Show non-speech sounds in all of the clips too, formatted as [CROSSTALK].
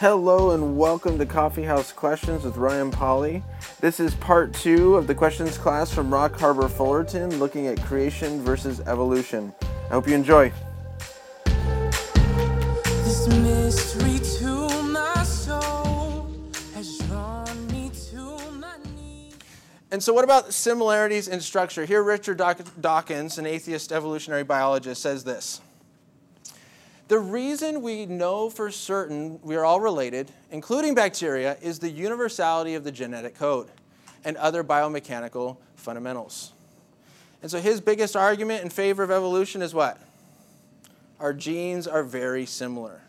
Hello and welcome to Coffee House Questions with Ryan Pauly. This is part two of the questions class from Rock Harbor Fullerton looking at creation versus evolution. I hope you enjoy. This mystery to my soul has drawn me to my knees. And so, what about similarities in structure? Here, Richard Daw- Dawkins, an atheist evolutionary biologist, says this The reason we know for certain we are all related, including bacteria, is the universality of the genetic code and other biomechanical fundamentals. And so, his biggest argument in favor of evolution is what? Our genes are very similar.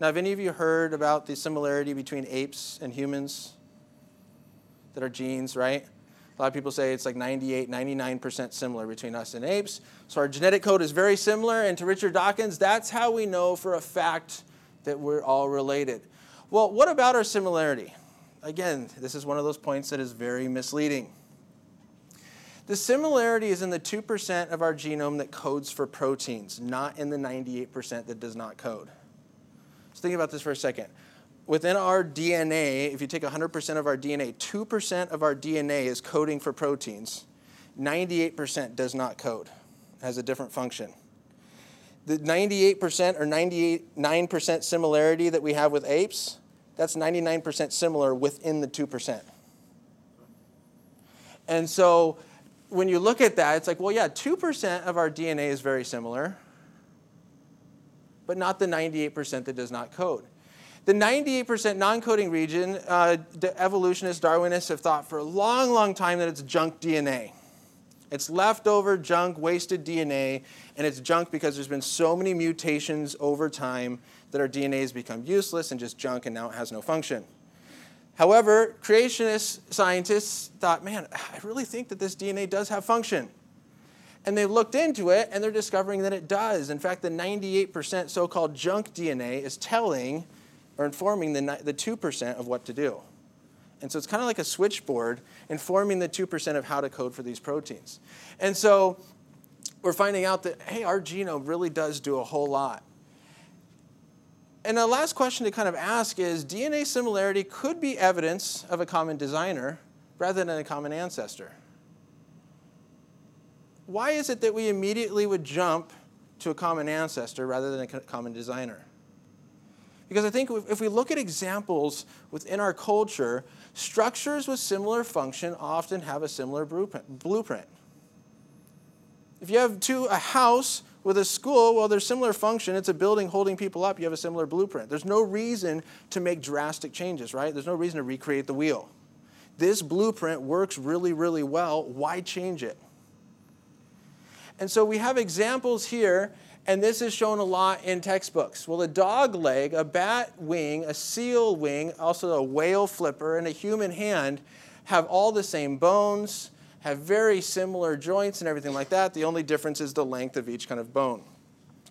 Now, have any of you heard about the similarity between apes and humans? That our genes, right? A lot of people say it's like 98, 99% similar between us and apes. So our genetic code is very similar. And to Richard Dawkins, that's how we know for a fact that we're all related. Well, what about our similarity? Again, this is one of those points that is very misleading. The similarity is in the 2% of our genome that codes for proteins, not in the 98% that does not code. So think about this for a second within our DNA, if you take 100% of our DNA, 2% of our DNA is coding for proteins. 98% does not code, has a different function. The 98% or 99% similarity that we have with apes, that's 99% similar within the 2%. And so when you look at that, it's like, well, yeah, 2% of our DNA is very similar, but not the 98% that does not code. The 98% non coding region, uh, the evolutionists, Darwinists have thought for a long, long time that it's junk DNA. It's leftover junk, wasted DNA, and it's junk because there's been so many mutations over time that our DNA has become useless and just junk and now it has no function. However, creationist scientists thought, man, I really think that this DNA does have function. And they looked into it and they're discovering that it does. In fact, the 98% so called junk DNA is telling or informing the, the 2% of what to do. And so it's kind of like a switchboard informing the 2% of how to code for these proteins. And so we're finding out that, hey, our genome really does do a whole lot. And the last question to kind of ask is DNA similarity could be evidence of a common designer rather than a common ancestor. Why is it that we immediately would jump to a common ancestor rather than a common designer? Because I think if we look at examples within our culture, structures with similar function often have a similar blueprint. If you have two, a house with a school, well, there's similar function. It's a building holding people up. You have a similar blueprint. There's no reason to make drastic changes, right? There's no reason to recreate the wheel. This blueprint works really, really well. Why change it? And so we have examples here and this is shown a lot in textbooks. Well, a dog leg, a bat wing, a seal wing, also a whale flipper, and a human hand have all the same bones, have very similar joints and everything like that. The only difference is the length of each kind of bone.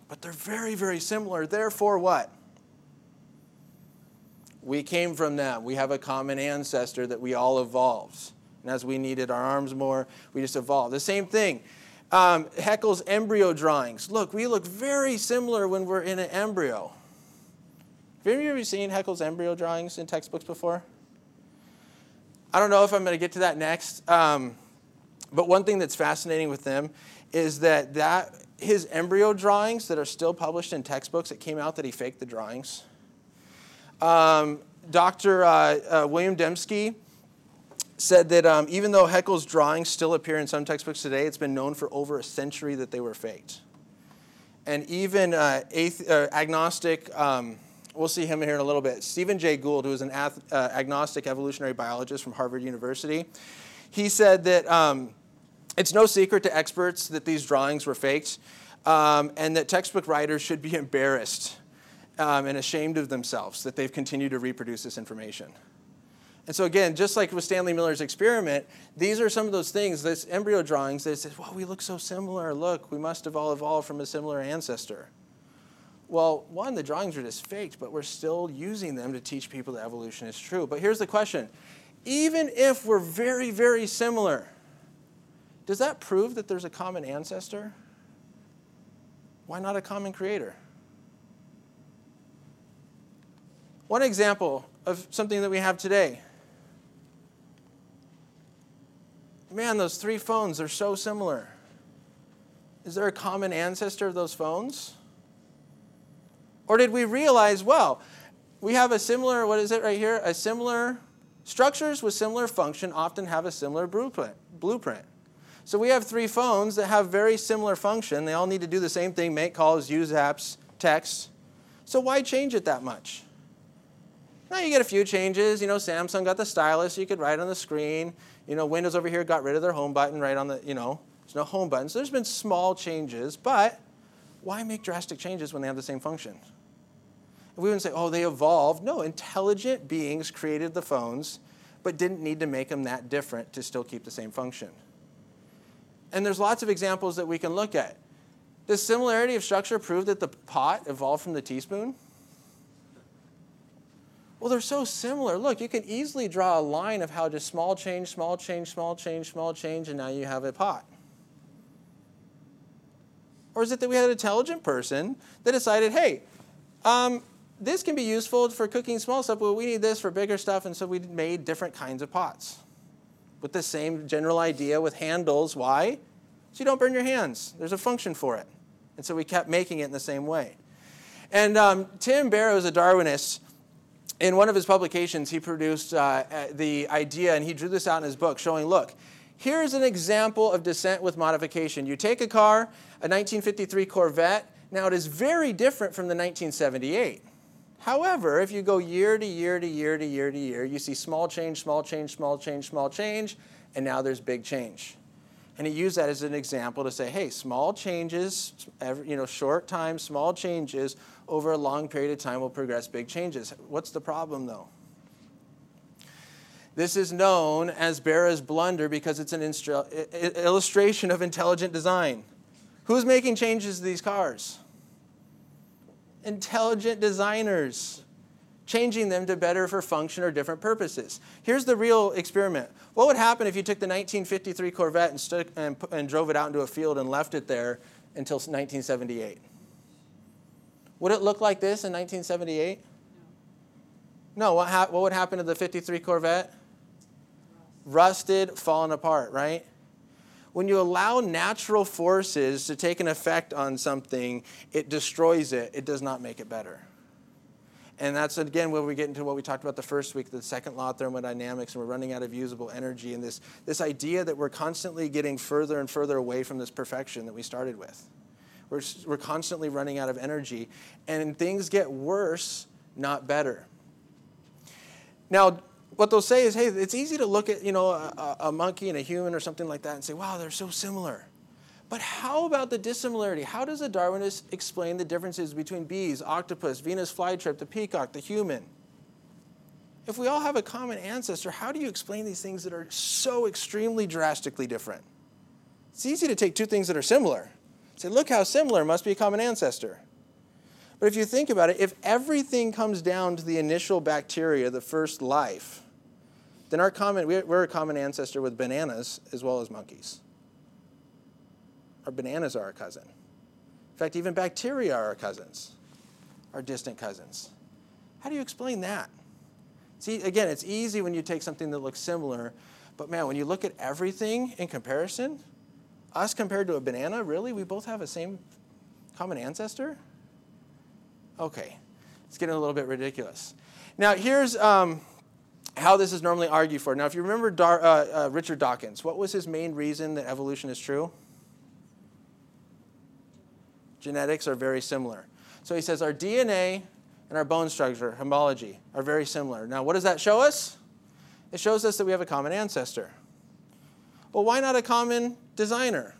But they're very, very similar. Therefore, what? We came from them. We have a common ancestor that we all evolved. And as we needed our arms more, we just evolved. The same thing um, Haeckel's embryo drawings. Look, we look very similar when we're in an embryo. Have any of you seen Haeckel's embryo drawings in textbooks before? I don't know if I'm going to get to that next. Um, but one thing that's fascinating with them is that, that his embryo drawings that are still published in textbooks, it came out that he faked the drawings. Um, Dr. Uh, uh, William Dembski said that um, even though Haeckel's drawings still appear in some textbooks today, it's been known for over a century that they were faked. And even uh, uh, agnostic, um, we'll see him here in a little bit, Stephen Jay Gould, who is an ath- uh, agnostic evolutionary biologist from Harvard University, he said that um, it's no secret to experts that these drawings were faked um, and that textbook writers should be [LAUGHS] embarrassed um, and ashamed of themselves that they've continued to reproduce this information. And so again, just like with Stanley Miller's experiment, these are some of those things, this embryo drawings that says, well, we look so similar. Look, we must have all evolved from a similar ancestor. Well, one, the drawings are just faked, but we're still using them to teach people that evolution is true. But here's the question. Even if we're very, very similar, does that prove that there's a common ancestor? Why not a common creator? One example of something that we have today. Man, those three phones are so similar. Is there a common ancestor of those phones? Or did we realize, well, we have a similar, what is it right here? A similar, structures with similar function often have a similar blueprint. blueprint. So we have three phones that have very similar function. They all need to do the same thing make calls, use apps, text. So why change it that much? Now you get a few changes. You know, Samsung got the stylus, you could write on the screen. You know, Windows over here got rid of their home button right on the, you know, there's no home button. So there's been small changes, but why make drastic changes when they have the same function? And we wouldn't say, oh, they evolved. No, intelligent beings created the phones, but didn't need to make them that different to still keep the same function. And there's lots of examples that we can look at. Does similarity of structure proved that the pot evolved from the teaspoon? Well, they're so similar. Look, you can easily draw a line of how just small change, small change, small change, small change, and now you have a pot. Or is it that we had an intelligent person that decided, hey, um, this can be useful for cooking small stuff, but we need this for bigger stuff, and so we made different kinds of pots with the same general idea with handles. Why? So you don't burn your hands. There's a function for it. And so we kept making it in the same way. And um, Tim Barrows, a Darwinist, in one of his publications, he produced uh, the idea, and he drew this out in his book, showing look, here's an example of descent with modification. You take a car, a 1953 Corvette, now it is very different from the 1978. However, if you go year to year to year to year to year, you see small change, small change, small change, small change, and now there's big change. And he used that as an example to say, hey, small changes, you know, short time, small changes over a long period of time will progress big changes. What's the problem though? This is known as Berra's blunder because it's an illustration of intelligent design. Who's making changes to these cars? intelligent designers, changing them to better for function or different purposes. Here's the real experiment. What would happen if you took the 1953 Corvette and, stood, and, and drove it out into a field and left it there until 1978? Would it look like this in 1978? No, what, ha- what would happen to the 53 Corvette? Rusted, fallen apart, right? when you allow natural forces to take an effect on something, it destroys it, it does not make it better. And that's again where we get into what we talked about the first week, the second law of thermodynamics, and we're running out of usable energy, and this, this idea that we're constantly getting further and further away from this perfection that we started with. We're, we're constantly running out of energy, and things get worse, not better. Now, what they'll say is, hey, it's easy to look at, you know, a, a, monkey and a human or something like that and say, wow, they're so similar. But how about the dissimilarity? How does a Darwinist explain the differences between bees, octopus, Venus flytrap, the peacock, the human? If we all have a common ancestor, how do you explain these things that are so extremely drastically different? It's easy to take two things that are similar. Say, look how similar must be a common ancestor. But if you think about it, if everything comes down to the initial bacteria, the first life, then our common, we're a common ancestor with bananas as well as monkeys. Our bananas are our cousin. In fact, even bacteria are our cousins, our distant cousins. How do you explain that? See, again, it's easy when you take something that looks similar, but man, when you look at everything in comparison, us compared to a banana, really? We both have the same common ancestor? Okay, it's getting a little bit ridiculous. Now, here's. Um, how this is normally argued for. Now, if you remember Dar- uh, uh, Richard Dawkins, what was his main reason that evolution is true? Genetics are very similar. So he says our DNA and our bone structure, homology, are very similar. Now, what does that show us? It shows us that we have a common ancestor. Well, why not a common designer?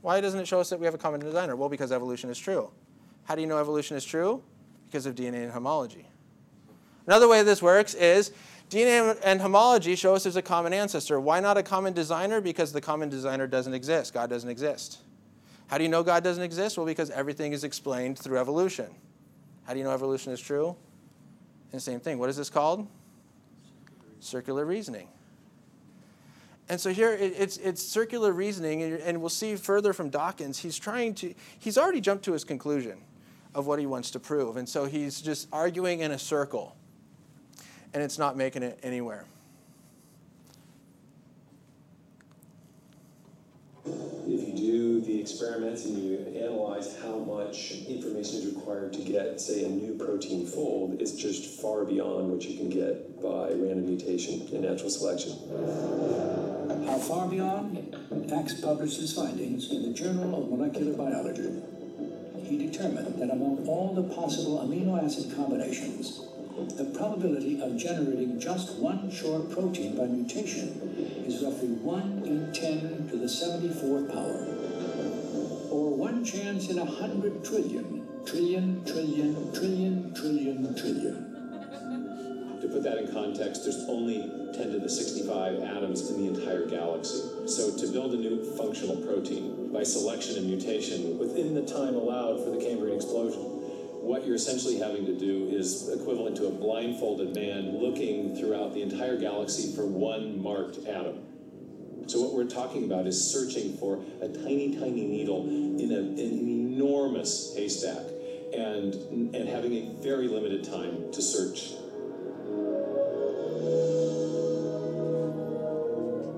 Why doesn't it show us that we have a common designer? Well, because evolution is true. How do you know evolution is true? Because of DNA and homology. Another way this works is DNA and homology show us there's a common ancestor. Why not a common designer? Because the common designer doesn't exist. God doesn't exist. How do you know God doesn't exist? Well, because everything is explained through evolution. How do you know evolution is true? And the same thing. What is this called? Circular reasoning. And so here it's, it's circular reasoning, and we'll see further from Dawkins. He's trying to, he's already jumped to his conclusion of what he wants to prove. And so he's just arguing in a circle and it's not making it anywhere. If you do the experiments and you analyze how much information is required to get, say, a new protein fold, it's just far beyond what you can get by random mutation and natural selection. How far beyond? Axe published his findings in the Journal of Molecular Biology. He determined that among all the possible amino acid combinations, the probability of generating just one short protein by mutation is roughly 1 in 10 to the 74th power, or one chance in a hundred trillion, trillion, trillion, trillion, trillion, trillion. To put that in context, there's only 10 to the 65 atoms in the entire galaxy. So to build a new functional protein by selection and mutation within the time allowed for the Cambrian explosion, what you're essentially having to do is equivalent to a blindfolded man looking throughout the entire galaxy for one marked atom. So what we're talking about is searching for a tiny, tiny needle in, a, in an enormous haystack and, and having a very limited time to search.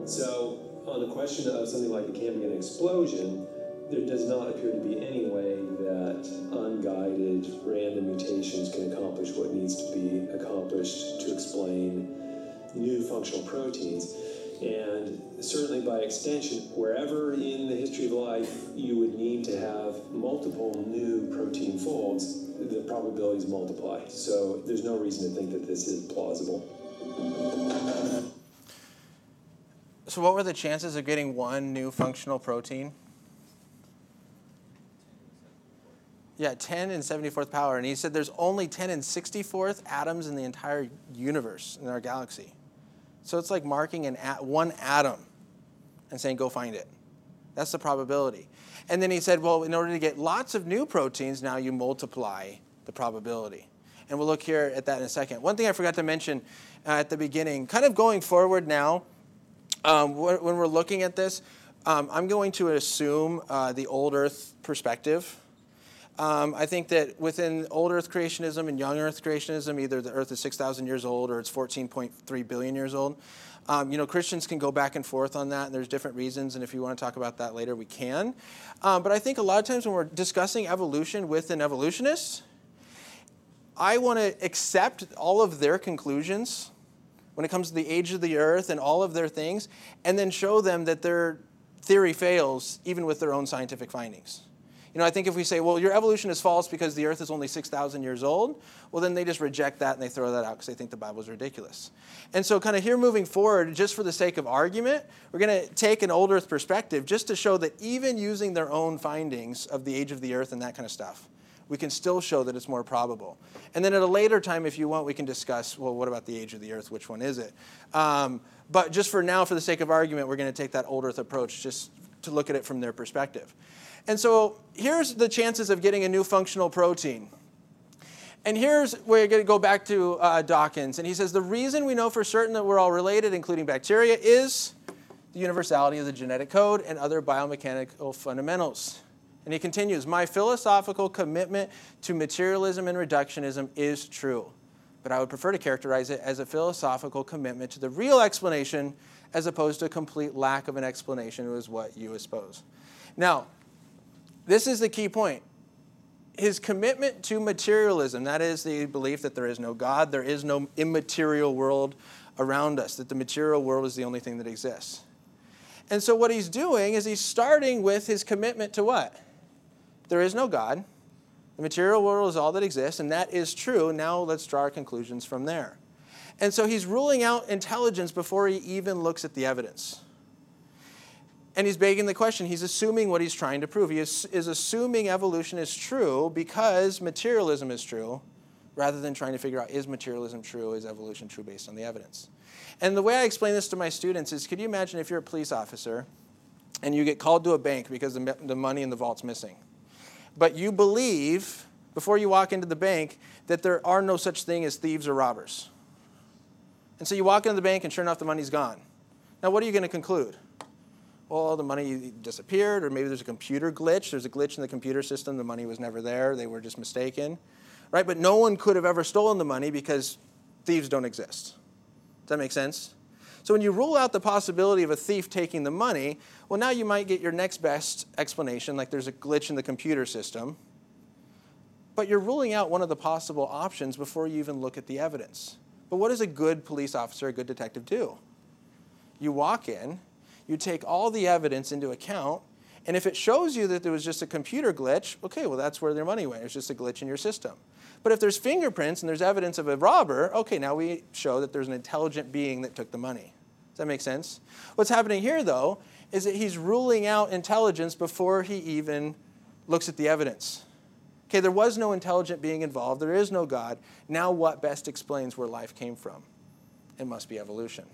So, on the question of something like the Cambrian explosion, there does not appear to be any way that unguided random mutations can accomplish what needs to be accomplished to explain new functional proteins. And certainly by extension, wherever in the history of life you would need to have multiple new protein folds, the probabilities multiply. So there's no reason to think that this is plausible. So, what were the chances of getting one new functional protein? Yeah, 10 and 74th power. And he said there's only 10 and 64th atoms in the entire universe, in our galaxy. So it's like marking an at, one atom and saying, go find it. That's the probability. And then he said, well, in order to get lots of new proteins, now you multiply the probability. And we'll look here at that in a second. One thing I forgot to mention uh, at the beginning, kind of going forward now, um, when we're looking at this, um, I'm going to assume uh, the old Earth perspective. Um, I think that within old Earth creationism and young Earth creationism, either the Earth is 6,000 years old or it's 14.3 billion years old. Um, you know, Christians can go back and forth on that, and there's different reasons. And if you want to talk about that later, we can. Um, but I think a lot of times when we're discussing evolution with an evolutionist, I want to accept all of their conclusions when it comes to the age of the earth and all of their things, and then show them that their theory fails even with their own scientific findings. You know, I think if we say, well, your evolution is false because the earth is only 6,000 years old, well, then they just reject that and they throw that out because they think the Bible is ridiculous. And so, kind of here moving forward, just for the sake of argument, we're going to take an old earth perspective just to show that even using their own findings of the age of the earth and that kind of stuff, we can still show that it's more probable. And then at a later time, if you want, we can discuss, well, what about the age of the earth? Which one is it? Um, but just for now, for the sake of argument, we're going to take that old earth approach just to look at it from their perspective. And so here's the chances of getting a new functional protein. And here's where you're going to go back to uh, Dawkins. And he says the reason we know for certain that we're all related, including bacteria, is the universality of the genetic code and other biomechanical fundamentals. And he continues My philosophical commitment to materialism and reductionism is true, but I would prefer to characterize it as a philosophical commitment to the real explanation as opposed to a complete lack of an explanation, was what you suppose. Now, this is the key point. His commitment to materialism, that is the belief that there is no God, there is no immaterial world around us, that the material world is the only thing that exists. And so, what he's doing is he's starting with his commitment to what? There is no God. The material world is all that exists, and that is true. Now, let's draw our conclusions from there. And so, he's ruling out intelligence before he even looks at the evidence. And he's begging the question. He's assuming what he's trying to prove. He is, is, assuming evolution is true because materialism is true, rather than trying to figure out is materialism true, is evolution true based on the evidence. And the way I explain this to my students is could you imagine if you're a police officer and you get called to a bank because the, the money in the vault's missing? But you believe, before you walk into the bank, that there are no such thing as thieves or robbers. And so you walk into the bank and sure enough, the money's gone. Now, what are you going to conclude? Well, the money disappeared, or maybe there's a computer glitch. There's a glitch in the computer system. The money was never there. They were just mistaken, right? But no one could have ever stolen the money because thieves don't exist. Does that make sense? So when you rule out the possibility of a thief taking the money, well, now you might get your next best explanation, like there's a glitch in the computer system. But you're ruling out one of the possible options before you even look at the evidence. But what does a good police officer, a good detective do? You walk in, you take all the evidence into account, and if it shows you that there was just a computer glitch, okay, well, that's where their money went. It's just a glitch in your system. But if there's fingerprints and there's evidence of a robber, okay, now we show that there's an intelligent being that took the money. Does that make sense? What's happening here, though, is that he's ruling out intelligence before he even looks at the evidence. Okay, there was no intelligent being involved, there is no God. Now, what best explains where life came from? It must be evolution.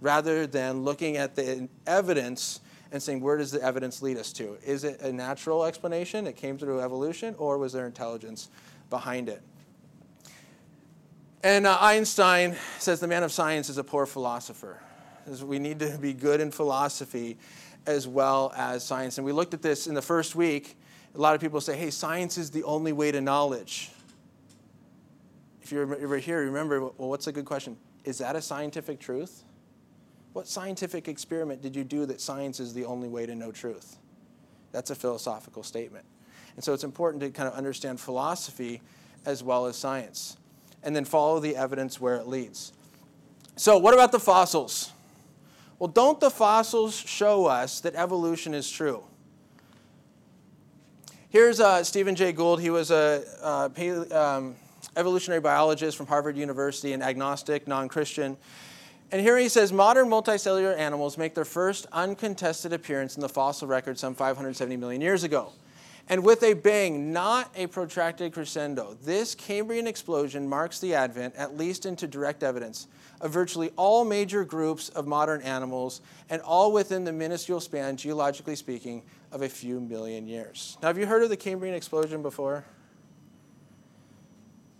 Rather than looking at the evidence and saying, where does the evidence lead us to? Is it a natural explanation? It came through evolution, or was there intelligence behind it? And uh, Einstein says the man of science is a poor philosopher. We need to be good in philosophy as well as science. And we looked at this in the first week. A lot of people say, hey, science is the only way to knowledge. If you're ever here, remember, well, what's a good question? Is that a scientific truth? What scientific experiment did you do that science is the only way to know truth? That's a philosophical statement. And so it's important to kind of understand philosophy as well as science, and then follow the evidence where it leads. So, what about the fossils? Well, don't the fossils show us that evolution is true? Here's uh, Stephen Jay Gould. He was a uh, um, evolutionary biologist from Harvard University, an agnostic, non Christian. And here he says modern multicellular animals make their first uncontested appearance in the fossil record some 570 million years ago. And with a bang, not a protracted crescendo, this Cambrian explosion marks the advent, at least into direct evidence, of virtually all major groups of modern animals, and all within the minuscule span, geologically speaking, of a few million years. Now, have you heard of the Cambrian explosion before?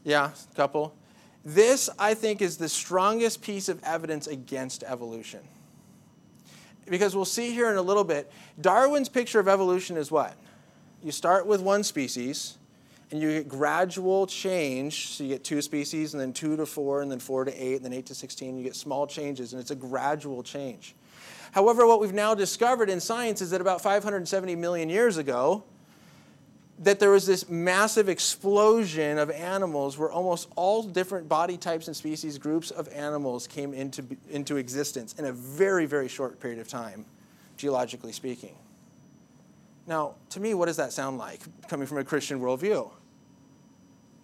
Yeah, a couple. This, I think, is the strongest piece of evidence against evolution. Because we'll see here in a little bit, Darwin's picture of evolution is what? You start with one species, and you get gradual change. So you get two species, and then two to four, and then four to eight, and then eight to 16. You get small changes, and it's a gradual change. However, what we've now discovered in science is that about 570 million years ago, that there was this massive explosion of animals where almost all different body types and species, groups of animals came into, into existence in a very, very short period of time, geologically speaking. Now, to me, what does that sound like coming from a Christian worldview?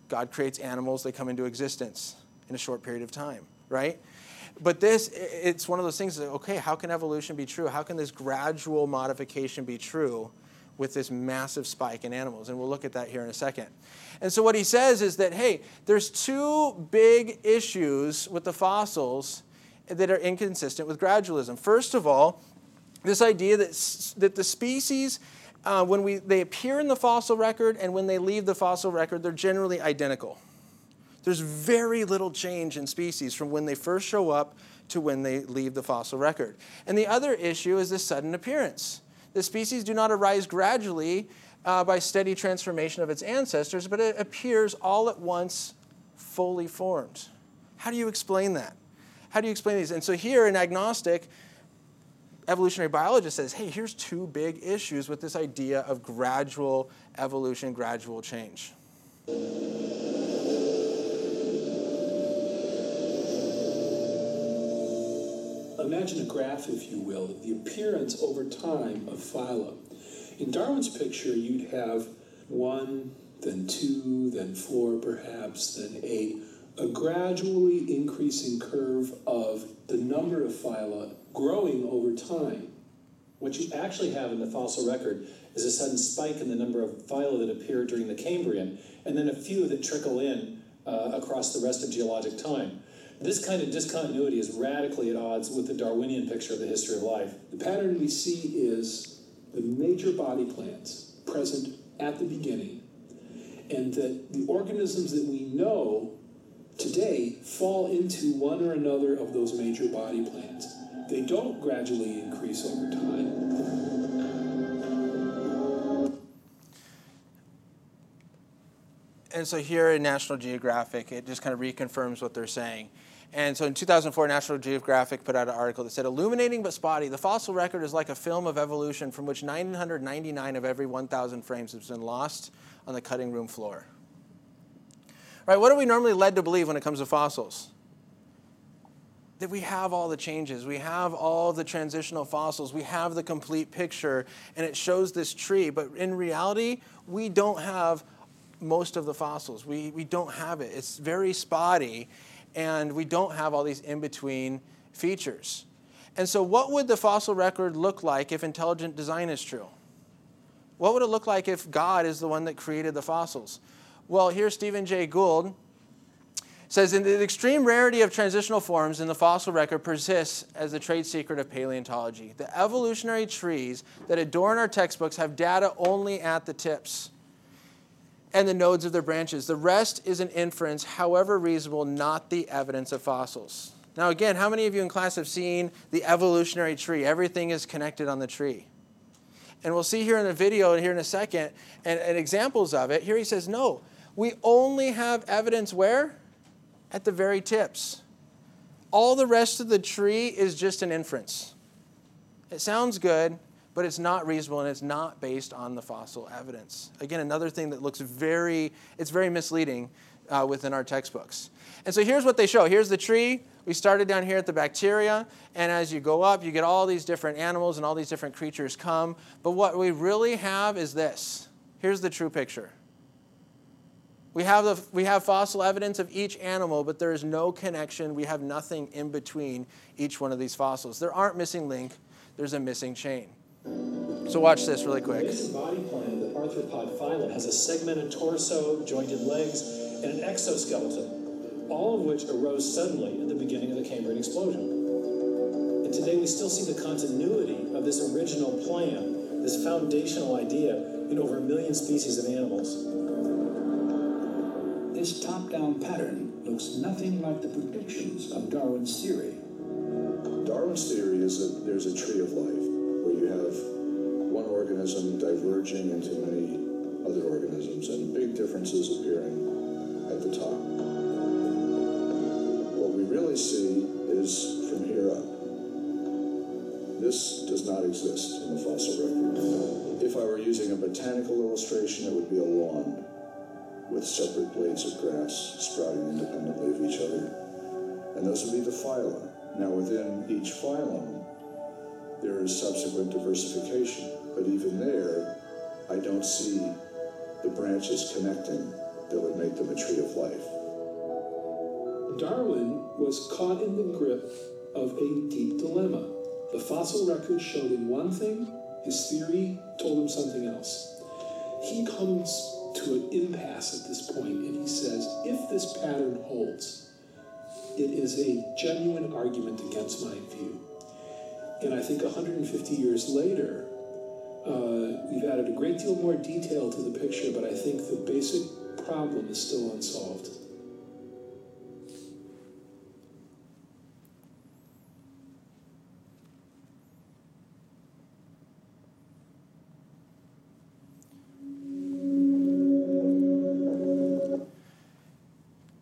God creates animals, they come into existence in a short period of time, right? But this, it's one of those things that, okay, how can evolution be true? How can this gradual modification be true? With this massive spike in animals. And we'll look at that here in a second. And so what he says is that, hey, there's two big issues with the fossils that are inconsistent with gradualism. First of all, this idea that, that the species, uh, when we, they appear in the fossil record and when they leave the fossil record, they're generally identical. There's very little change in species from when they first show up to when they leave the fossil record. And the other issue is the sudden appearance. The species do not arise gradually uh, by steady transformation of its ancestors, but it appears all at once fully formed. How do you explain that? How do you explain these? And so here, an agnostic evolutionary biologist says, hey, here's two big issues with this idea of gradual evolution, gradual change. Imagine a graph, if you will, of the appearance over time of phyla. In Darwin's picture, you'd have one, then two, then four, perhaps, then eight, a gradually increasing curve of the number of phyla growing over time. What you actually have in the fossil record is a sudden spike in the number of phyla that appear during the Cambrian, and then a few that trickle in uh, across the rest of geologic time. This kind of discontinuity is radically at odds with the Darwinian picture of the history of life. The pattern we see is the major body plans present at the beginning, and that the organisms that we know today fall into one or another of those major body plans. They don't gradually increase over time. And so here in National Geographic, it just kind of reconfirms what they're saying. And so in 2004, National Geographic put out an article that said, illuminating but spotty, the fossil record is like a film of evolution from which 999 of every 1,000 frames has been lost on the cutting room floor. Right, what are we normally led to believe when it comes to fossils? That we have all the changes, we have all the transitional fossils, we have the complete picture, and it shows this tree. But in reality, we don't have most of the fossils. We, we don't have it. It's very spotty, and we don't have all these in between features. And so, what would the fossil record look like if intelligent design is true? What would it look like if God is the one that created the fossils? Well, here Stephen Jay Gould says in the extreme rarity of transitional forms in the fossil record persists as the trade secret of paleontology. The evolutionary trees that adorn our textbooks have data only at the tips and the nodes of their branches. The rest is an inference, however reasonable, not the evidence of fossils. Now, again, how many of you in class have seen the evolutionary tree? Everything is connected on the tree. And we'll see here in the video here in a second and, and examples of it. Here he says, no, we only have evidence where? At the very tips. All the rest of the tree is just an inference. It sounds good, but it's not reasonable and it's not based on the fossil evidence. Again, another thing that looks very, it's very misleading uh, within our textbooks. And so here's what they show. Here's the tree. We started down here at the bacteria, and as you go up, you get all these different animals and all these different creatures come. But what we really have is this. Here's the true picture. We have, the, we have fossil evidence of each animal, but there is no connection. We have nothing in between each one of these fossils. There aren't missing link, there's a missing chain. So watch this really quick. Basic body plan, the arthropod phylum has a segmented torso, jointed legs, and an exoskeleton, all of which arose suddenly at the beginning of the Cambrian explosion. And today we still see the continuity of this original plan, this foundational idea, in over a million species of animals. This top-down pattern looks nothing like the predictions of Darwin's theory. Darwin's theory is that there's a tree of life organism diverging into many other organisms and big differences appearing at the top. What we really see is from here up. This does not exist in the fossil record. If I were using a botanical illustration, it would be a lawn with separate blades of grass sprouting independently of each other. And those would be the phyla. Now, within each phylum, there is subsequent diversification, but even there, I don't see the branches connecting that would make them a tree of life. Darwin was caught in the grip of a deep dilemma. The fossil record showed him one thing, his theory told him something else. He comes to an impasse at this point and he says, if this pattern holds, it is a genuine argument against my view. And I think 150 years later, uh, we've added a great deal more detail to the picture, but I think the basic problem is still unsolved.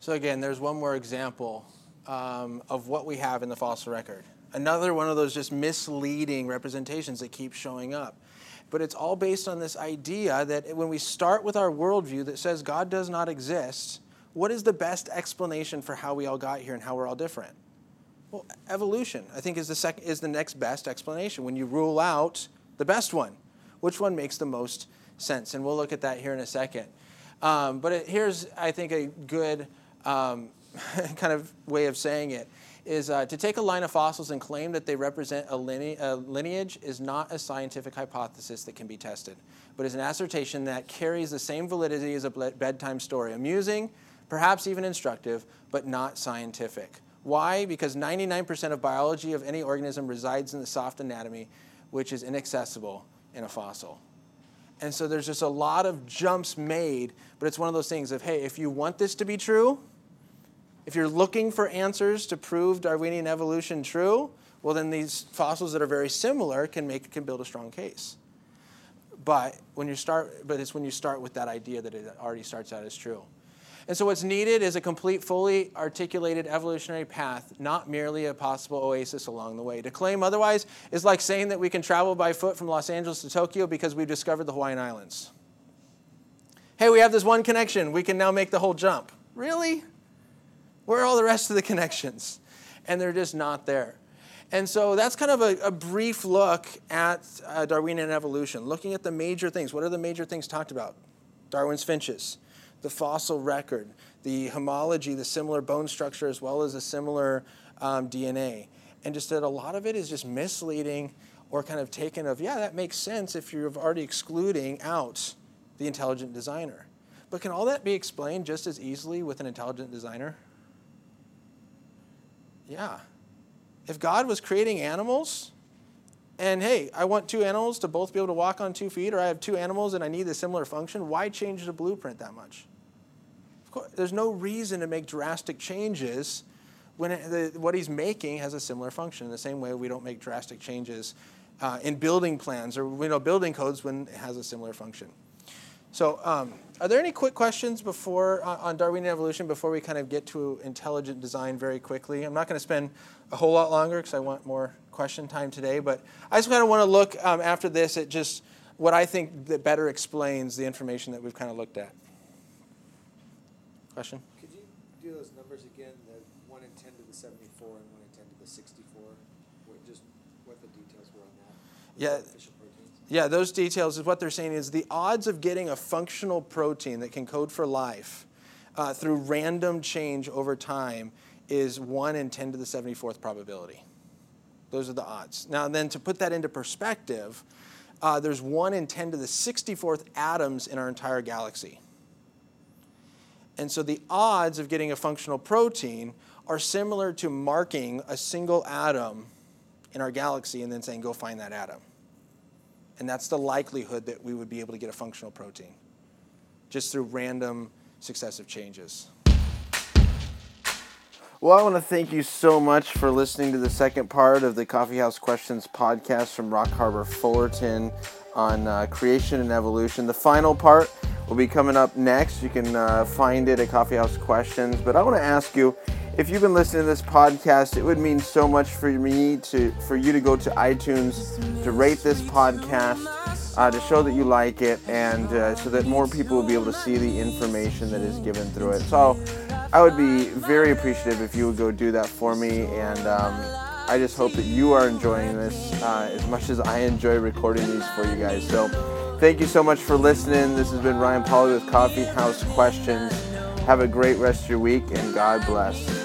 So again, there's one more example um, of what we have in the fossil record. Another one of those just misleading representations that keep showing up. But it's all based on this idea that when we start with our worldview that says God does not exist, what is the best explanation for how we all got here and how we're all different? Well, evolution, I think, is the, sec- is the next best explanation. When you rule out the best one, which one makes the most sense? And we'll look at that here in a second. Um, but it, here's, I think, a good um, [LAUGHS] kind of way of saying it is uh, to take a line of fossils and claim that they represent a, line- a, lineage is not a scientific hypothesis that can be tested, but is an assertion that carries the same validity as a bedtime story. Amusing, perhaps even instructive, but not scientific. Why? Because 99% of biology of any organism resides in the soft anatomy, which is inaccessible in a fossil. And so there's just a lot of jumps made, but it's one of those things of, hey, if you want this to be true, if you're looking for answers to prove Darwinian evolution true, well, then these fossils that are very similar can make can build a strong case. But when you start, but it's when you start with that idea that it already starts out as true. And so, what's needed is a complete, fully articulated evolutionary path, not merely a possible oasis along the way. To claim otherwise is like saying that we can travel by foot from Los Angeles to Tokyo because we've discovered the Hawaiian Islands. Hey, we have this one connection. We can now make the whole jump. Really? Where are all the rest of the connections? And they're just not there. And so that's kind of a, a brief look at uh, Darwinian evolution, looking at the major things. What are the major things talked about? Darwin's finches, the fossil record, the homology, the similar bone structure, as well as the similar um, DNA. And just that a lot of it is just misleading or kind of taken of, yeah, that makes sense if you're already excluding out the intelligent designer. But can all that be explained just as easily with an intelligent designer? Yeah. If God was creating animals, and hey, I want two animals to both be able to walk on two feet, or I have two animals and I need a similar function, why change the blueprint that much? Course, there's no reason to make drastic changes when it, the, what he's making has a similar function. In the same way, we don't make drastic changes uh, in building plans or you know, building codes when it has a similar function. So, um, are there any quick questions before uh, on Darwinian evolution before we kind of get to intelligent design very quickly? I'm not going to spend a whole lot longer because I want more question time today, but I just kind of want to look um, after this at just what I think that better explains the information that we've kind of looked at. Question? Could you do those numbers again? The one in ten to the seventy-four and one in ten to the sixty-four. What just what the details were on that? Yeah. Yeah, those details is what they're saying is the odds of getting a functional protein that can code for life uh, through random change over time is 1 in 10 to the 74th probability. Those are the odds. Now, then to put that into perspective, uh, there's 1 in 10 to the 64th atoms in our entire galaxy. And so the odds of getting a functional protein are similar to marking a single atom in our galaxy and then saying, go find that atom. And that's the likelihood that we would be able to get a functional protein just through random successive changes. Well, I want to thank you so much for listening to the second part of the Coffeehouse Questions podcast from Rock Harbor Fullerton on uh, creation and evolution. The final part will be coming up next. You can uh, find it at Coffeehouse Questions. But I want to ask you if you've been listening to this podcast, it would mean so much for me to for you to go to iTunes to rate this podcast. Uh, to show that you like it and uh, so that more people will be able to see the information that is given through it. So I would be very appreciative if you would go do that for me. And um, I just hope that you are enjoying this uh, as much as I enjoy recording these for you guys. So thank you so much for listening. This has been Ryan Pauly with Coffee House Questions. Have a great rest of your week and God bless.